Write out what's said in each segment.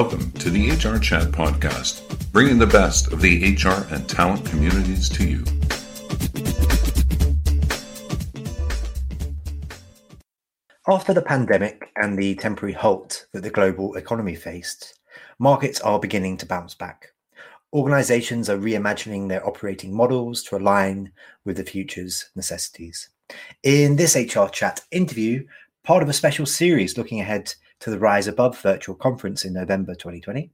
Welcome to the HR Chat podcast, bringing the best of the HR and talent communities to you. After the pandemic and the temporary halt that the global economy faced, markets are beginning to bounce back. Organizations are reimagining their operating models to align with the future's necessities. In this HR Chat interview, part of a special series looking ahead to the Rise Above virtual conference in November 2020,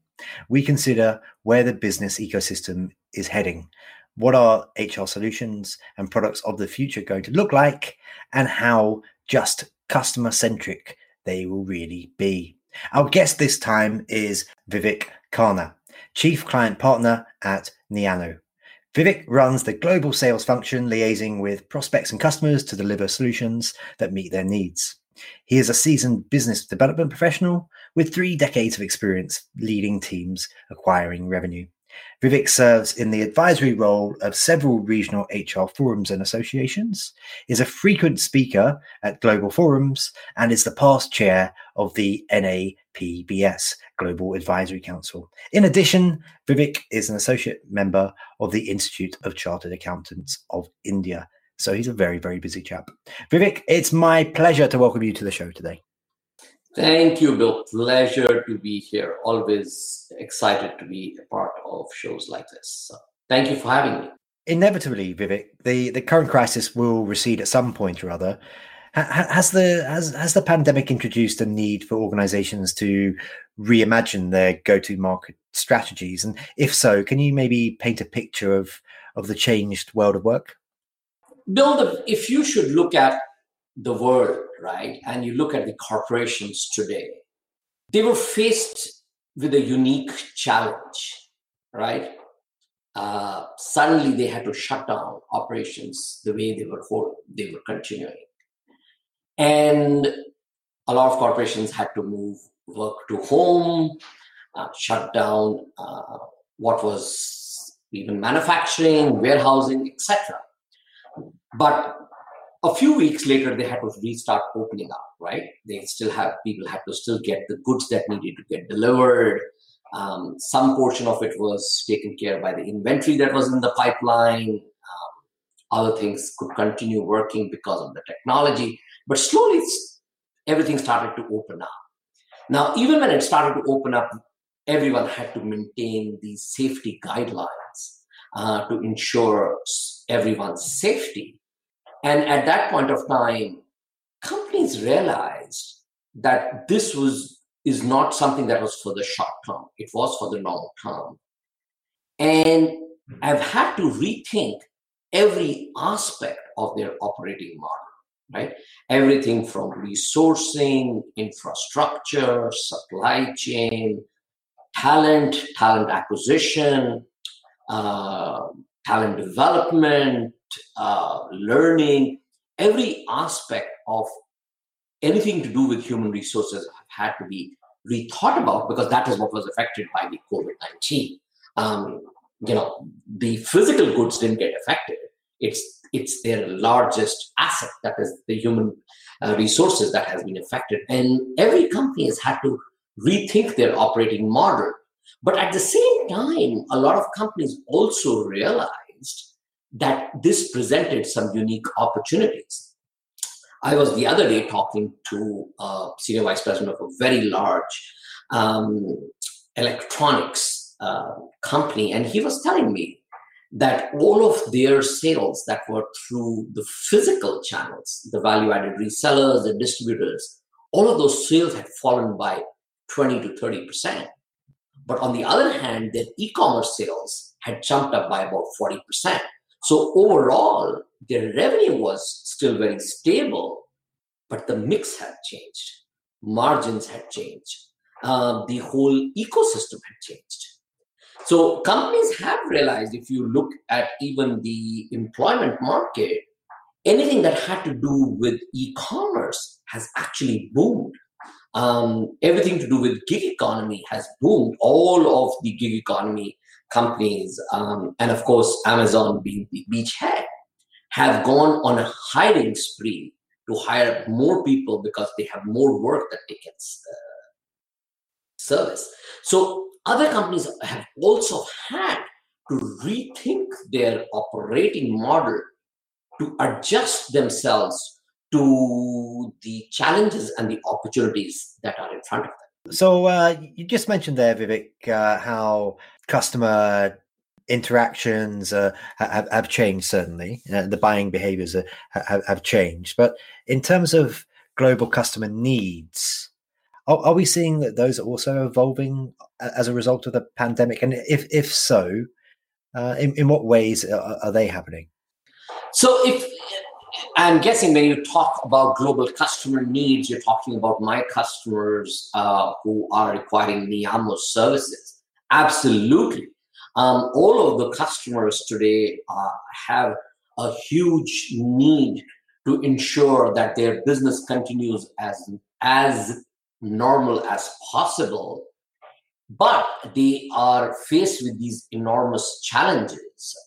we consider where the business ecosystem is heading. What are HR solutions and products of the future going to look like, and how just customer centric they will really be? Our guest this time is Vivek Khanna, Chief Client Partner at Neeyamo. Vivek runs the global sales function, liaising with prospects and customers to deliver solutions that meet their needs. He is a seasoned business development professional with three decades of experience leading teams acquiring revenue. Vivek serves in the advisory role of several regional HR forums and associations, is a frequent speaker at global forums, and is the past chair of the NAPBS Global Advisory Council. In addition, Vivek is an associate member of the Institute of Chartered Accountants of India. So he's a very, very busy chap. Vivek, it's my pleasure to welcome you to the show today. Thank you, Bill. Pleasure to be here. Always excited to be a part of shows like this. So thank you for having me. Inevitably, Vivek, the, the current crisis will recede at some point or other. Has the has has the pandemic introduced a need for organisations to reimagine their go-to-market strategies? And if so, can you maybe paint a picture of of the changed world of work? Bill, if you should look at the world, right, and you look at the corporations today, they were faced with a unique challenge, right? Uh, suddenly they had to shut down operations the way they were they were continuing, and a lot of corporations had to move work to home, uh, shut down uh, what was even manufacturing, warehousing, etc. But a few weeks later, they had to restart opening up, right? They still have, people had to still get the goods that needed to get delivered. Um, some portion of it was taken care by the inventory that was in the pipeline. Um, other things could continue working because of the technology. But slowly, everything started to open up. Now, even when it started to open up, everyone had to maintain these safety guidelines uh, to ensure everyone's safety. And at that point of time, companies realized that this was is not something that was for the short term. It was for the long term. And I've had to rethink every aspect of their operating model, right? Everything from resourcing, infrastructure, supply chain, talent, talent acquisition, uh, talent development, uh, learning, every aspect of anything to do with human resources had to be rethought about because that is what was affected by the COVID 19. Um, you know, the physical goods didn't get affected. It's it's their largest asset that is the human uh, resources that has been affected, and every company has had to rethink their operating model. But at the same time, a lot of companies also realized that this presented some unique opportunities. I was the other day talking to a senior vice president of a very large um, electronics uh, company, and he was telling me that all of their sales that were through the physical channels, the value added resellers, the distributors, all of those sales had fallen by 20 to 30%. But on the other hand, their e commerce sales had jumped up by about 40%. So overall, their revenue was still very stable, but the mix had changed, margins had changed, uh, the whole ecosystem had changed. So companies have realized if you look at even the employment market, anything that had to do with e-commerce has actually boomed. Um, everything to do with gig economy has boomed. All of the gig economy companies, um, and of course, Amazon being the beachhead, have gone on a hiring spree to hire more people because they have more work that they can uh, service. So other companies have also had to rethink their operating model to adjust themselves to the challenges and the opportunities that are in front of them. So uh, you just mentioned there, Vivek, uh, how customer interactions uh, have, have changed. Certainly, uh, the buying behaviors have, have changed. But in terms of global customer needs, are, are, we seeing that those are also evolving as a result of the pandemic? And if if so, uh, in, in what ways are, are they happening? So if I'm guessing when you talk about global customer needs, you're talking about my customers uh, who are requiring Neeyamo services. Absolutely. Um, all of the customers today uh, have a huge need to ensure that their business continues as, as normal as possible but they are faced with these enormous challenges.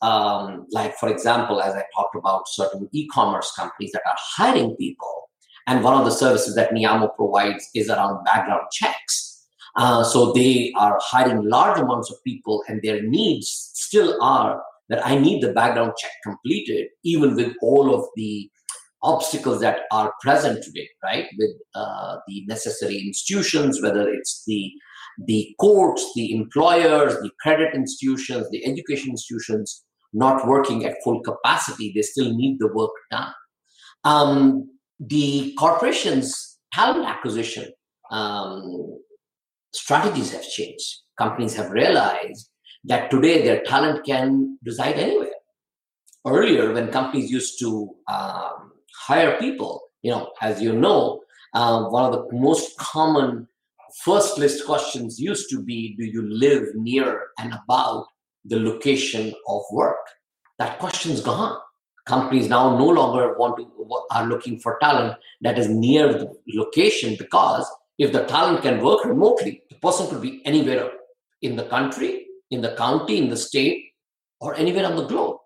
Um, like, for example, as I talked about, certain e commerce companies that are hiring people. And one of the services that Neeyamo provides is around background checks. Uh, so they are hiring large amounts of people, and their needs still are that I need the background check completed, even with all of the obstacles that are present today, right? With uh, the necessary institutions, whether it's the the courts, the employers, the credit institutions, the education institutions not working at full capacity. They still need the work done. Um, the corporations' talent acquisition um, strategies have changed. Companies have realized that today their talent can reside anywhere. Earlier, when companies used to um, hire people, you know, as you know, uh, one of the most common first list questions used to be do you live near and about the location of work? That question's gone. Companies now no longer want to are looking for talent that is near the location because if the talent can work remotely the person could be anywhere in the country in the county in the state or anywhere on the globe.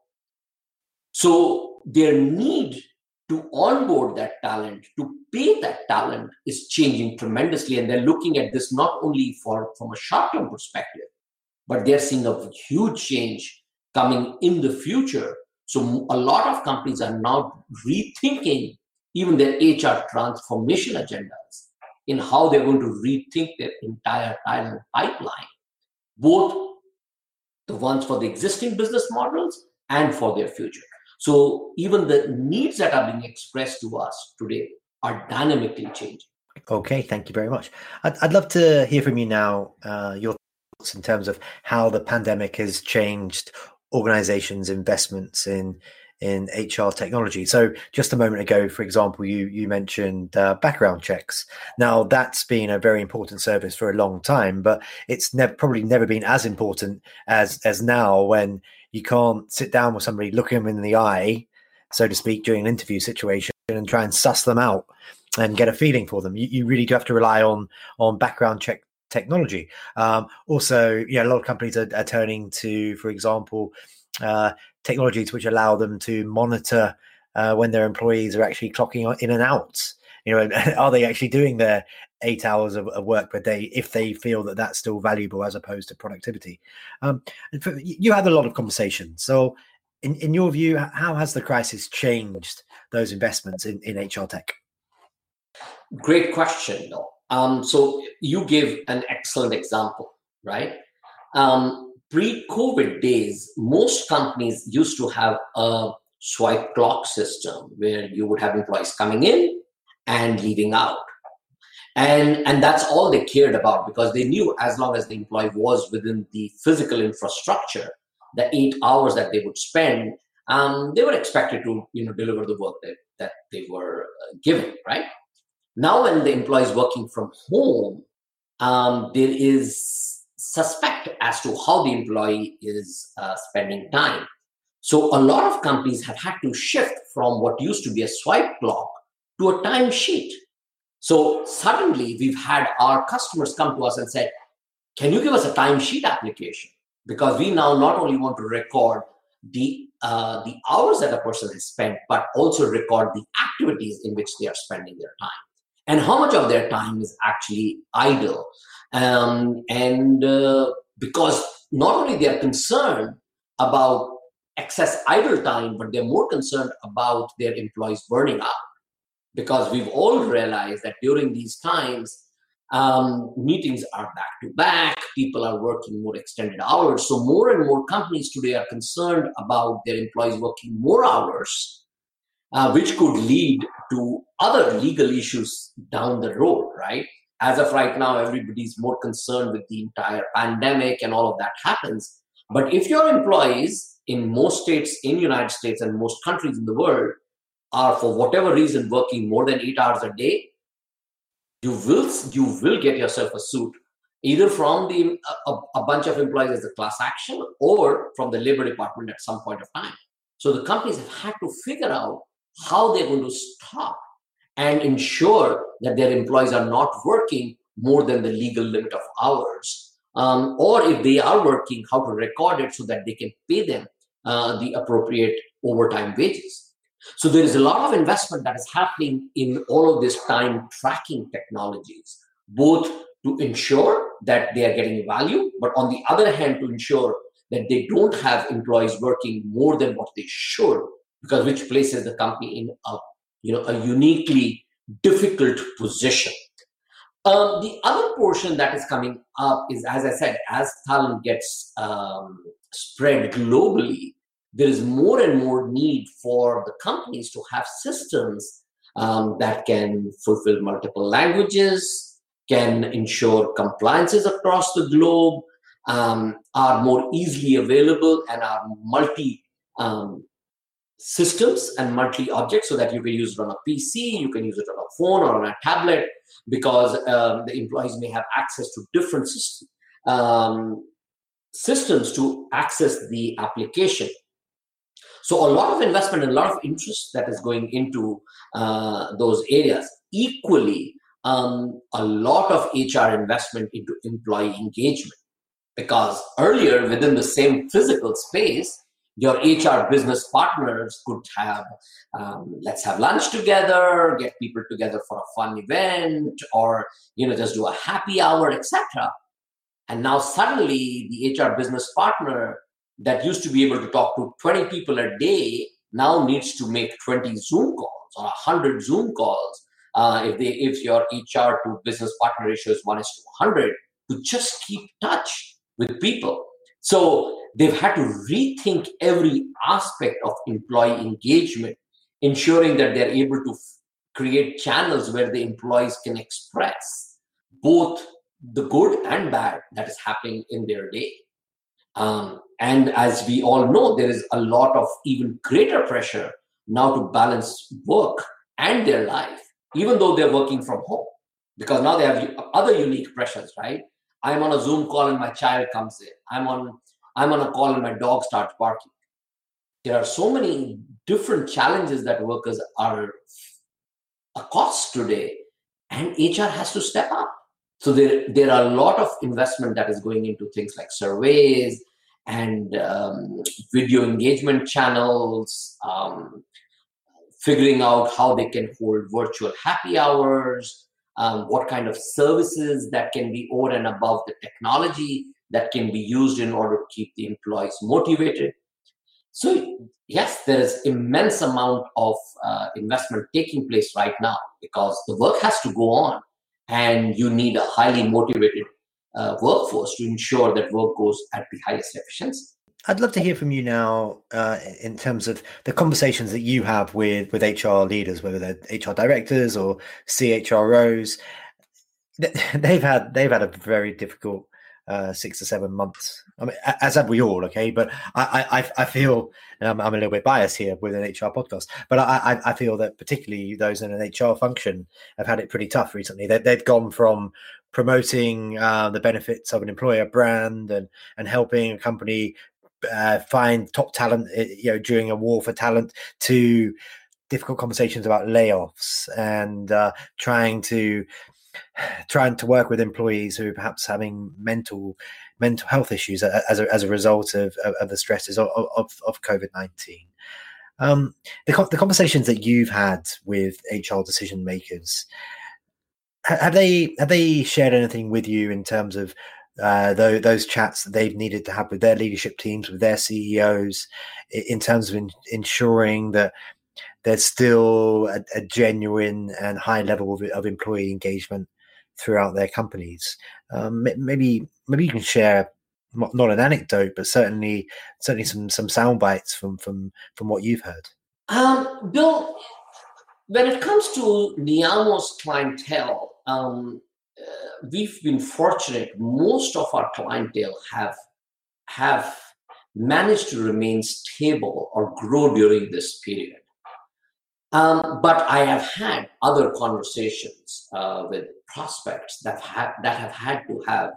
So their need to onboard that talent, to pay that talent is changing tremendously. And they're looking at this not only for from a short-term perspective, but they're seeing a huge change coming in the future. So a lot of companies are now rethinking even their HR transformation agendas in how they're going to rethink their entire talent pipeline, both the ones for the existing business models and for their future. So even the needs that are being expressed to us today are dynamically changing. Okay, thank you very much. I'd, I'd love to hear from you now, uh, your thoughts in terms of how the pandemic has changed organizations' investments in in HR technology. So just a moment ago, for example, you you mentioned uh, background checks. Now that's been a very important service for a long time, but it's probably never been as important as as now when you can't sit down with somebody, look them in the eye, so to speak, during an interview situation and try and suss them out and get a feeling for them. You, you really do have to rely on on background check technology. Um, also, yeah, a lot of companies are, are turning to, for example, uh, technologies which allow them to monitor uh, when their employees are actually clocking in and out. You know, are they actually doing their eight hours of, of, work per day if they feel that that's still valuable as opposed to productivity. Um, for, you had a lot of conversations. So, in, in your view, how has the crisis changed those investments in, in HR tech? Great question. Um, so, you give an excellent example, right? Um, Pre COVID days, most companies used to have a swipe clock system where you would have employees coming in and leaving out and and that's all they cared about because they knew as long as the employee was within the physical infrastructure the eight hours that they would spend um, they were expected to you know deliver the work that that they were uh, given right? Now when the employee is working from home um, there is suspect as to how the employee is uh, spending time. So a lot of companies have had to shift from what used to be a swipe clock to a time sheet so suddenly we've had our customers come to us and said, can you give us a timesheet application? Because we now not only want to record the uh, the hours that a person has spent, but also record the activities in which they are spending their time and how much of their time is actually idle. Um, and uh, because not only they are concerned about excess idle time, but they're more concerned about their employees burning out. Because we've all realized that during these times, um, meetings are back to back, people are working more extended hours. So, more and more companies today are concerned about their employees working more hours, uh, which could lead to other legal issues down the road, right? As of right now, everybody's more concerned with the entire pandemic and all of that happens. But if your employees in most states in United States and most countries in the world are for whatever reason working more than eight hours a day, you will you will get yourself a suit either from the a, a, bunch of employees as a class action or from the labor department at some point of time. So the companies have had to figure out how they're going to stop and ensure that their employees are not working more than the legal limit of hours. Um, or if they are working how to record it so that they can pay them uh, the appropriate overtime wages so there is a lot of investment that is happening in all of these time tracking technologies, both to ensure that they are getting value, but on the other hand, to ensure that they don't have employees working more than what they should, because which places the company in a you know a uniquely difficult position. Um, the other portion that is coming up is, as I said, as talent gets um, spread globally, there is more and more need for the companies to have systems um, that can fulfill multiple languages, can ensure compliances across the globe, um, are more easily available, and are multi um, systems and multi objects so that you can use it on a PC, you can use it on a phone or on a tablet because um, the employees may have access to different systems. Um, systems to access the application so a lot of investment and a lot of interest that is going into uh, those areas. Equally, um, a lot of HR investment into employee engagement because earlier within the same physical space, your HR business partners could have, um, let's have lunch together, get people together for a fun event, or you know just do a happy hour, etc. And now suddenly the HR business partner that used to be able to talk to 20 people a day now needs to make 20 Zoom calls or 100 Zoom calls. Uh, if they if your HR to business partner ratio is one is to 100, to just keep touch with people. So they've had to rethink every aspect of employee engagement, ensuring that they're able to f- create channels where the employees can express both the good and bad that is happening in their day. Um, and as we all know, there is a lot of even greater pressure now to balance work and their life, even though they're working from home, because now they have other unique pressures, right? I'm on a Zoom call and my child comes in. I'm on I'm on a call and my dog starts barking. There are so many different challenges that workers are across today, and HR has to step up. So there, there are a lot of investment that is going into things like surveys and um, video engagement channels, um, figuring out how they can hold virtual happy hours, um, what kind of services that can be over and above the technology that can be used in order to keep the employees motivated. So yes, there is immense amount of uh, investment taking place right now because the work has to go on and you need a highly motivated uh, workforce to ensure that work goes at the highest efficiency. I'd love to hear from you now uh, in terms of the conversations that you have with with HR leaders, whether they're HR directors or CHROs. They've had they've had a very difficult uh, six to seven months. I mean, as have we all, okay. But I I, I feel and I'm, I'm, a little bit biased here with an HR podcast, but I, I feel that particularly those in an HR function have had it pretty tough recently. They, they've gone from promoting uh, the benefits of an employer brand and and helping a company uh, find top talent, eh, you know, during a war for talent to difficult conversations about layoffs and uh, trying to trying to work with employees who are perhaps having mental mental health issues as a, as a result of, of, of the stresses of, of, of COVID nineteen. Um, the, the conversations that you've had with HR decision makers have they have they shared anything with you in terms of uh, those, those chats that they've needed to have with their leadership teams, with their CEOs, in terms of in, ensuring that there's still a, a, genuine and high level of, of, employee engagement throughout their companies. Um, maybe maybe you can share not an anecdote, but certainly certainly some some sound bites from from from what you've heard. Um, Bill, when it comes to Neeyamo's clientele, um, uh, we've been fortunate. Most of our clientele have have managed to remain stable or grow during this period. Um, but I have had other conversations uh, with prospects that have that have had to have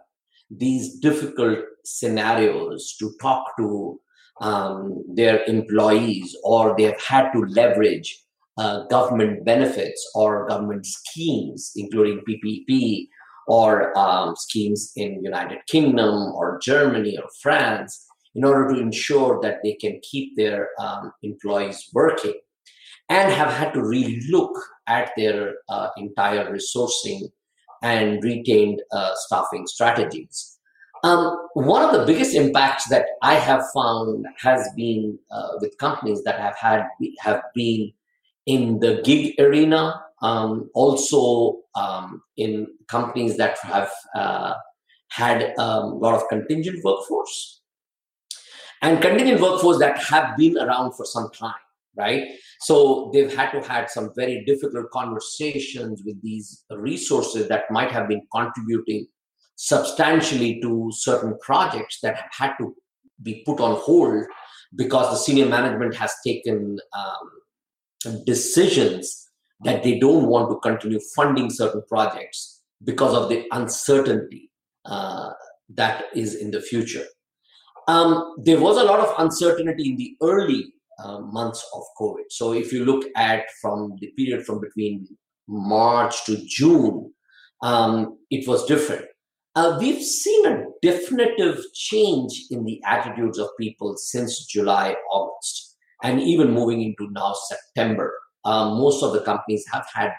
these difficult scenarios to talk to um, their employees, or they have had to leverage uh, government benefits or government schemes, including PPP or um, schemes in United Kingdom or Germany or France, in order to ensure that they can keep their um, employees working, and have had to really look at their uh, entire resourcing and retained uh, staffing strategies. Um, one of the biggest impacts that I have found has been uh, with companies that have had have been in the gig arena, um, also um, in companies that have uh, had um, a lot of contingent workforce and contingent workforce that have been around for some time right so they've had to had some very difficult conversations with these resources that might have been contributing substantially to certain projects that had to be put on hold because the senior management has taken um, decisions that they don't want to continue funding certain projects because of the uncertainty uh, that is in the future. Um, there was a lot of uncertainty in the early uh, months of COVID. So if you look at from the period from between March to June, um, it was different. Uh, we've seen a definitive change in the attitudes of people since July, August and even moving into now September, um, most of the companies have had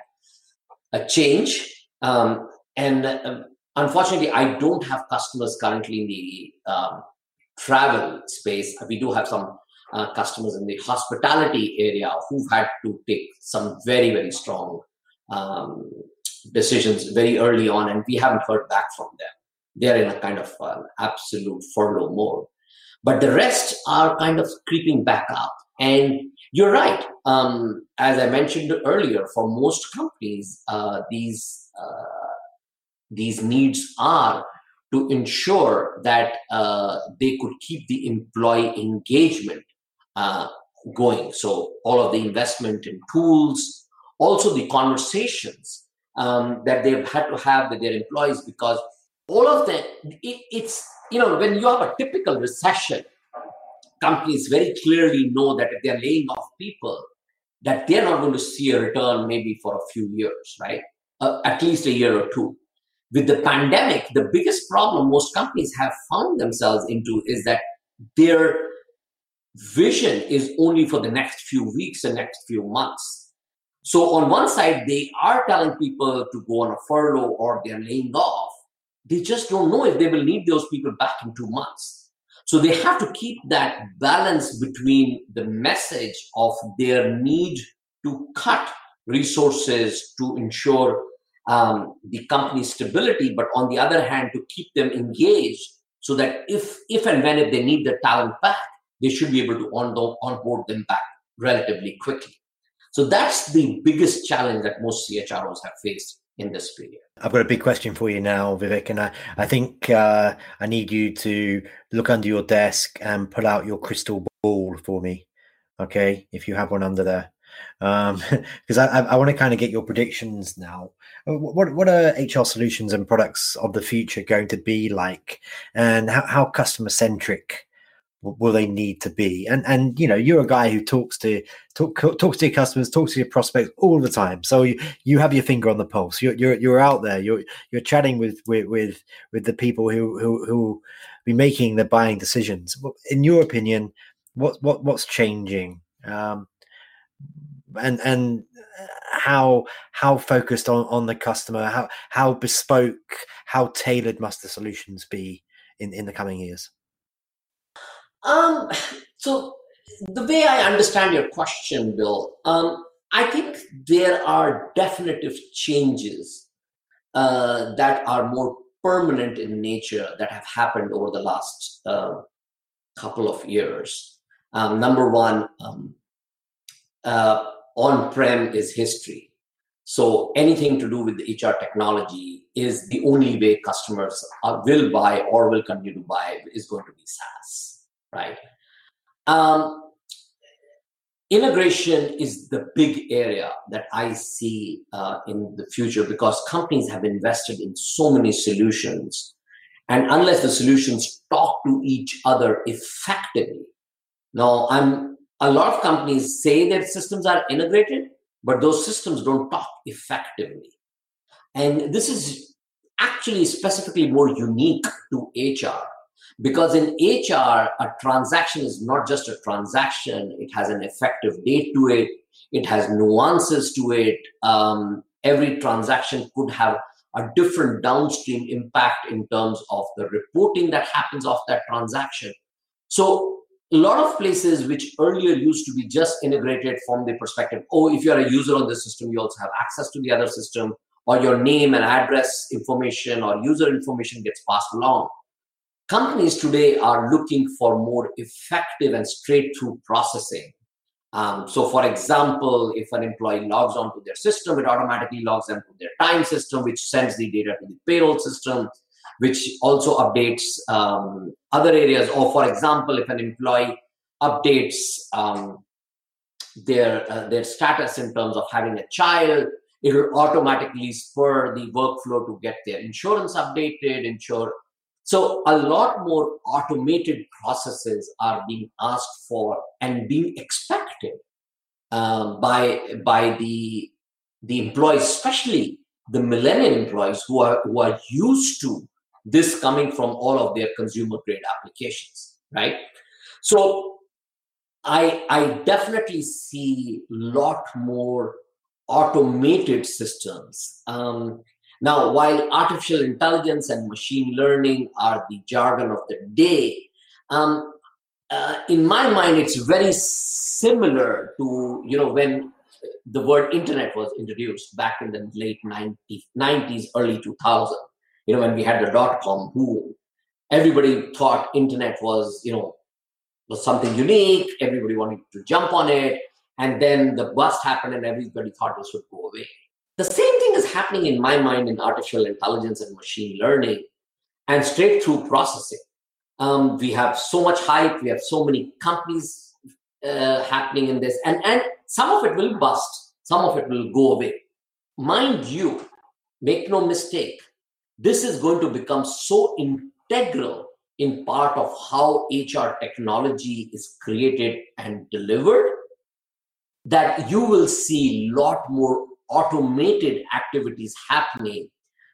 a change. Um, and uh, unfortunately, I don't have customers currently in the um, travel space. We do have some uh, customers in the hospitality area who've had to take some very, very strong um, decisions very early on, and we haven't heard back from them. They're in a kind of an absolute furlough mode. But the rest are kind of creeping back up. And you're right. Um, as I mentioned earlier, for most companies, uh, these uh, these needs are to ensure that uh, they could keep the employee engagement uh, going. So all of the investment in tools, also the conversations um, that they've had to have with their employees, because all of that, it, it's you know when you have a typical recession companies very clearly know that if they're laying off people, that they're not going to see a return maybe for a few years, right? Uh, at least a year or two. With the pandemic, the biggest problem most companies have found themselves into is that their vision is only for the next few weeks and next few months. So on one side, they are telling people to go on a furlough or they're laying off. They just don't know if they will need those people back in two months. So they have to keep that balance between the message of their need to cut resources to ensure um, the company's stability, but on the other hand, to keep them engaged so that if, if and when if they need the talent back, they should be able to on- onboard them back relatively quickly. So that's the biggest challenge that most CHROs have faced in this period. I've got a big question for you now, Vivek, and I, I think uh, I need you to look under your desk and pull out your crystal ball for me. Okay, if you have one under there, because um, I, I want to kind of get your predictions now. What what are HR solutions and products of the future going to be like, and how, how customer centric will they need to be? And and you know, you're a guy who talks to talk talks to your customers, talks to your prospects all the time. So you, you have your finger on the pulse. You're you're, you're out there. You're you're chatting with with with, with the people who who who be making the buying decisions. In your opinion, what what what's changing? Um, and and how how focused on on the customer how how bespoke how tailored must the solutions be in in the coming years um so the way i understand your question bill um i think there are definitive changes uh, that are more permanent in nature that have happened over the last uh, couple of years um, number one um, uh, on-prem is history. So anything to do with the HR technology is the only way customers are, will buy or will continue to buy is going to be SaaS, right? Um, integration is the big area that I see uh, in the future because companies have invested in so many solutions. And unless the solutions talk to each other effectively, now I'm a lot of companies say their systems are integrated, but those systems don't talk effectively. And this is actually specifically more unique to HR because in HR, a transaction is not just a transaction, it has an effective date to it, it has nuances to it. Um, every transaction could have a different downstream impact in terms of the reporting that happens off that transaction. So a lot of places which earlier used to be just integrated from the perspective oh if you're a user on the system you also have access to the other system or your name and address information or user information gets passed along companies today are looking for more effective and straight through processing um, so for example if an employee logs onto their system it automatically logs them to their time system which sends the data to the payroll system which also updates um, other areas. Or, for example, if an employee updates um, their uh, their status in terms of having a child, it will automatically spur the workflow to get their insurance updated, ensure. So a lot more automated processes are being asked for and being expected um, by by the the employees, especially the millennial employees who are who are used to this coming from all of their consumer grade applications, right? So I, I definitely see a lot more automated systems. Um, now, while artificial intelligence and machine learning are the jargon of the day, um, uh, in my mind, it's very similar to you know when the word internet was introduced back in the late 90s, 90s early 2000s you know when we had the dot com boom. Everybody thought internet was you know was something unique everybody wanted to jump on it and then the bust happened and everybody thought this would go away the same thing is happening in my mind in artificial intelligence and machine learning and straight through processing. Um, we have so much hype we have so many companies uh, happening in this and and some of it will bust some of it will go away. Mind you make no mistake this is going to become so integral in part of how HR technology is created and delivered that you will see a lot more automated activities happening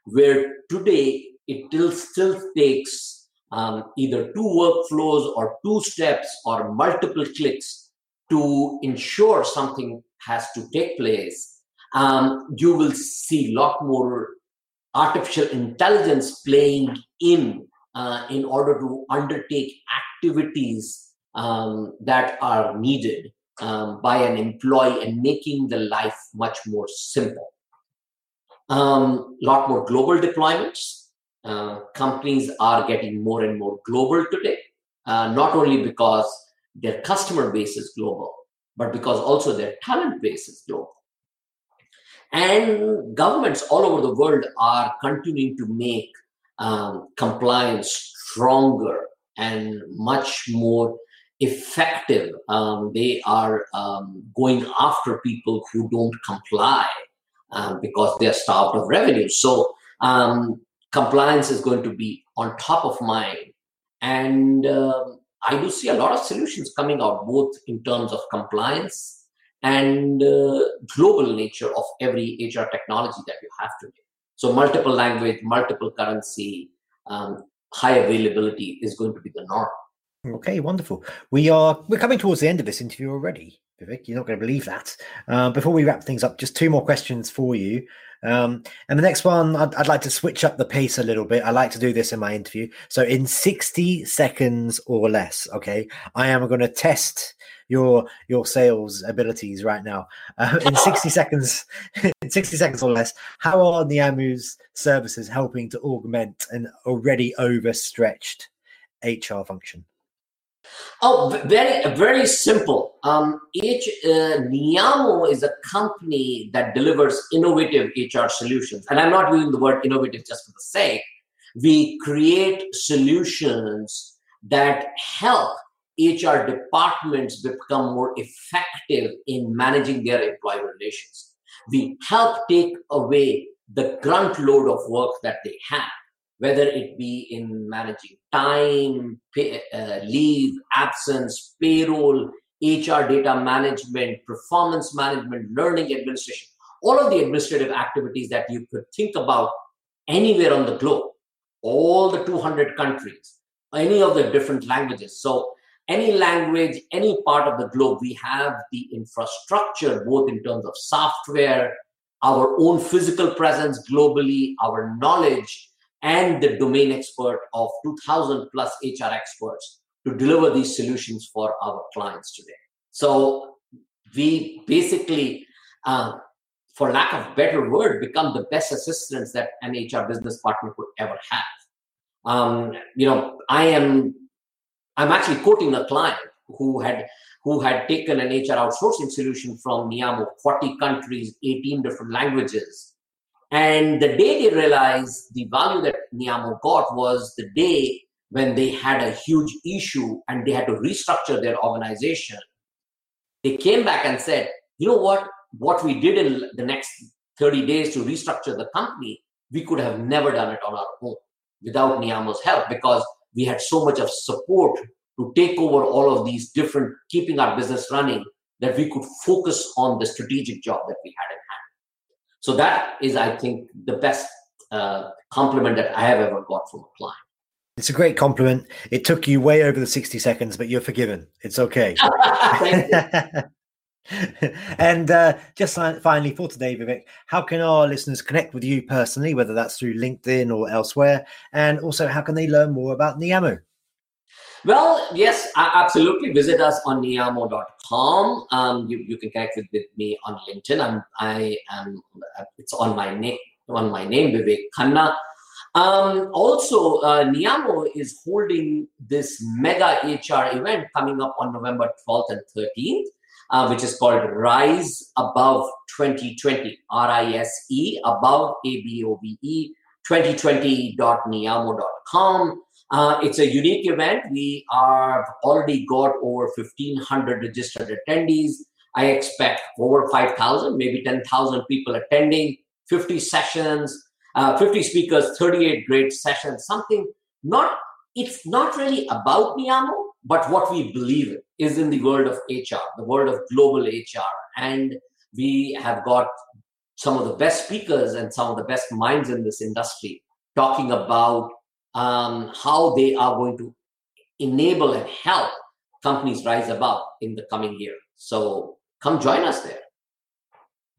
where today it still takes um, either two workflows or two steps or multiple clicks to ensure something has to take place um, you will see a lot more artificial intelligence playing in uh, in order to undertake activities um, that are needed um, by an employee and making the life much more simple. A um, lot more global deployments. Uh, companies are getting more and more global today, uh, not only because their customer base is global, but because also their talent base is global. And governments all over the world are continuing to make um, compliance stronger and much more effective. Um, they are um, going after people who don't comply um, because they're starved of revenue. So um, compliance is going to be on top of mind. And uh, I do see a lot of solutions coming out, both in terms of compliance and uh, global nature of every HR technology that you have today. So multiple language, multiple currency, um, high availability is going to be the norm. Okay, wonderful. We are we're coming towards the end of this interview already, Vivek. You're not going to believe that. Uh, before we wrap things up, just two more questions for you. Um, and the next one, I'd, I'd, like to switch up the pace a little bit. I like to do this in my interview. So, in 60 seconds or less, okay, I am going to test your your sales abilities right now. Uh, in 60 seconds, in 60 seconds or less, how are Neeyamo's services helping to augment an already overstretched HR function? Oh, very very simple. Um, H, uh, Neeyamo is a company that delivers innovative HR solutions, and I'm not using the word innovative just for the sake. We create solutions that help HR departments become more effective in managing their employee relations. We help take away the grunt load of work that they have whether it be in managing time, pay, uh, leave, absence, payroll, HR data management, performance management, learning administration, all of the administrative activities that you could think about anywhere on the globe, all the 200 countries, any of the different languages. So, any language, any part of the globe, we have the infrastructure, both in terms of software, our own physical presence globally, our knowledge, and the domain expert of 2000 plus HR experts to deliver these solutions for our clients today. So we basically, uh, for lack of better word, become the best assistants that an HR business partner could ever have. Um, you know, I am, I'm actually quoting a client who had who had taken an HR outsourcing solution from Neeyamo, 40 countries, 18 different languages, and the day they realized the value that Neeyamo got was the day when they had a huge issue and they had to restructure their organization. They came back and said, you know what? What we did in the next 30 days to restructure the company, we could have never done it on our own without Neeyamo's help because we had so much of support to take over all of these different, keeping our business running, that we could focus on the strategic job that we had in hand. So that is, I think, the best uh, compliment that I have ever got from a client. It's a great compliment. It took you way over the 60 seconds, but you're forgiven. It's okay. and uh, just finally for today, Vivek, how can our listeners connect with you personally, whether that's through LinkedIn or elsewhere? And also, how can they learn more about Neeyamo? Well, yes, absolutely. Visit us on neeyamo.com. Um, you, you can connect with, with me on LinkedIn. I'm, I am, it's on my name, on my name, Vivek Khanna. Um, also, uh, Neeyamo is holding this mega HR event coming up on November 12th and 13th, uh, which is called Rise Above 2020, R-I-S-E, above, A-B-O-V-E, 2020.neeyamo.com. Uh, it's a unique event. We are already got over 1,500 registered attendees. I expect over 5,000, maybe 10,000 people attending, 50 sessions, uh, 50 speakers, 38 great sessions. Something not, it's not really about Neeyamo, but what we believe is in the world of HR, the world of global HR. And we have got some of the best speakers and some of the best minds in this industry talking about um, how they are going to enable and help companies rise above in the coming year. So come join us there.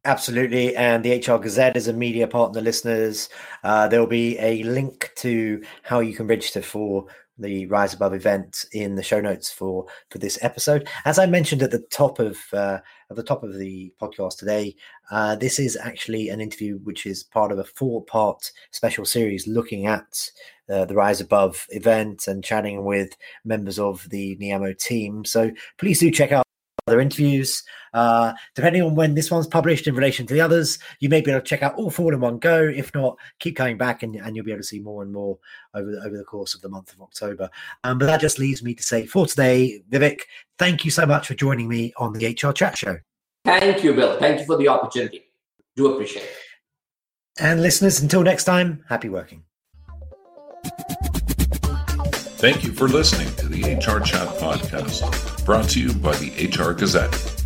Absolutely. And the HR Gazette is a media partner, listeners. Uh, there'll be a link to how you can register for the Rise Above event in the show notes for for this episode. As I mentioned at the top of uh, at the top of the podcast today, uh, this is actually an interview which is part of a four part special series looking at uh, the Rise Above event and chatting with members of the Neeyamo team. So please do check out other interviews. Uh, depending on when this one's published in relation to the others, you may be able to check out all four in one go. If not, keep coming back and, and you'll be able to see more and more over the, over the course of the month of October. Um, but that just leaves me to say for today, Vivek, thank you so much for joining me on the HR Chat Show. Thank you, Bill. Thank you for the opportunity. Do appreciate it. And listeners, until next time, happy working. Thank you for listening to the HR Chat Podcast, brought to you by the HR Gazette.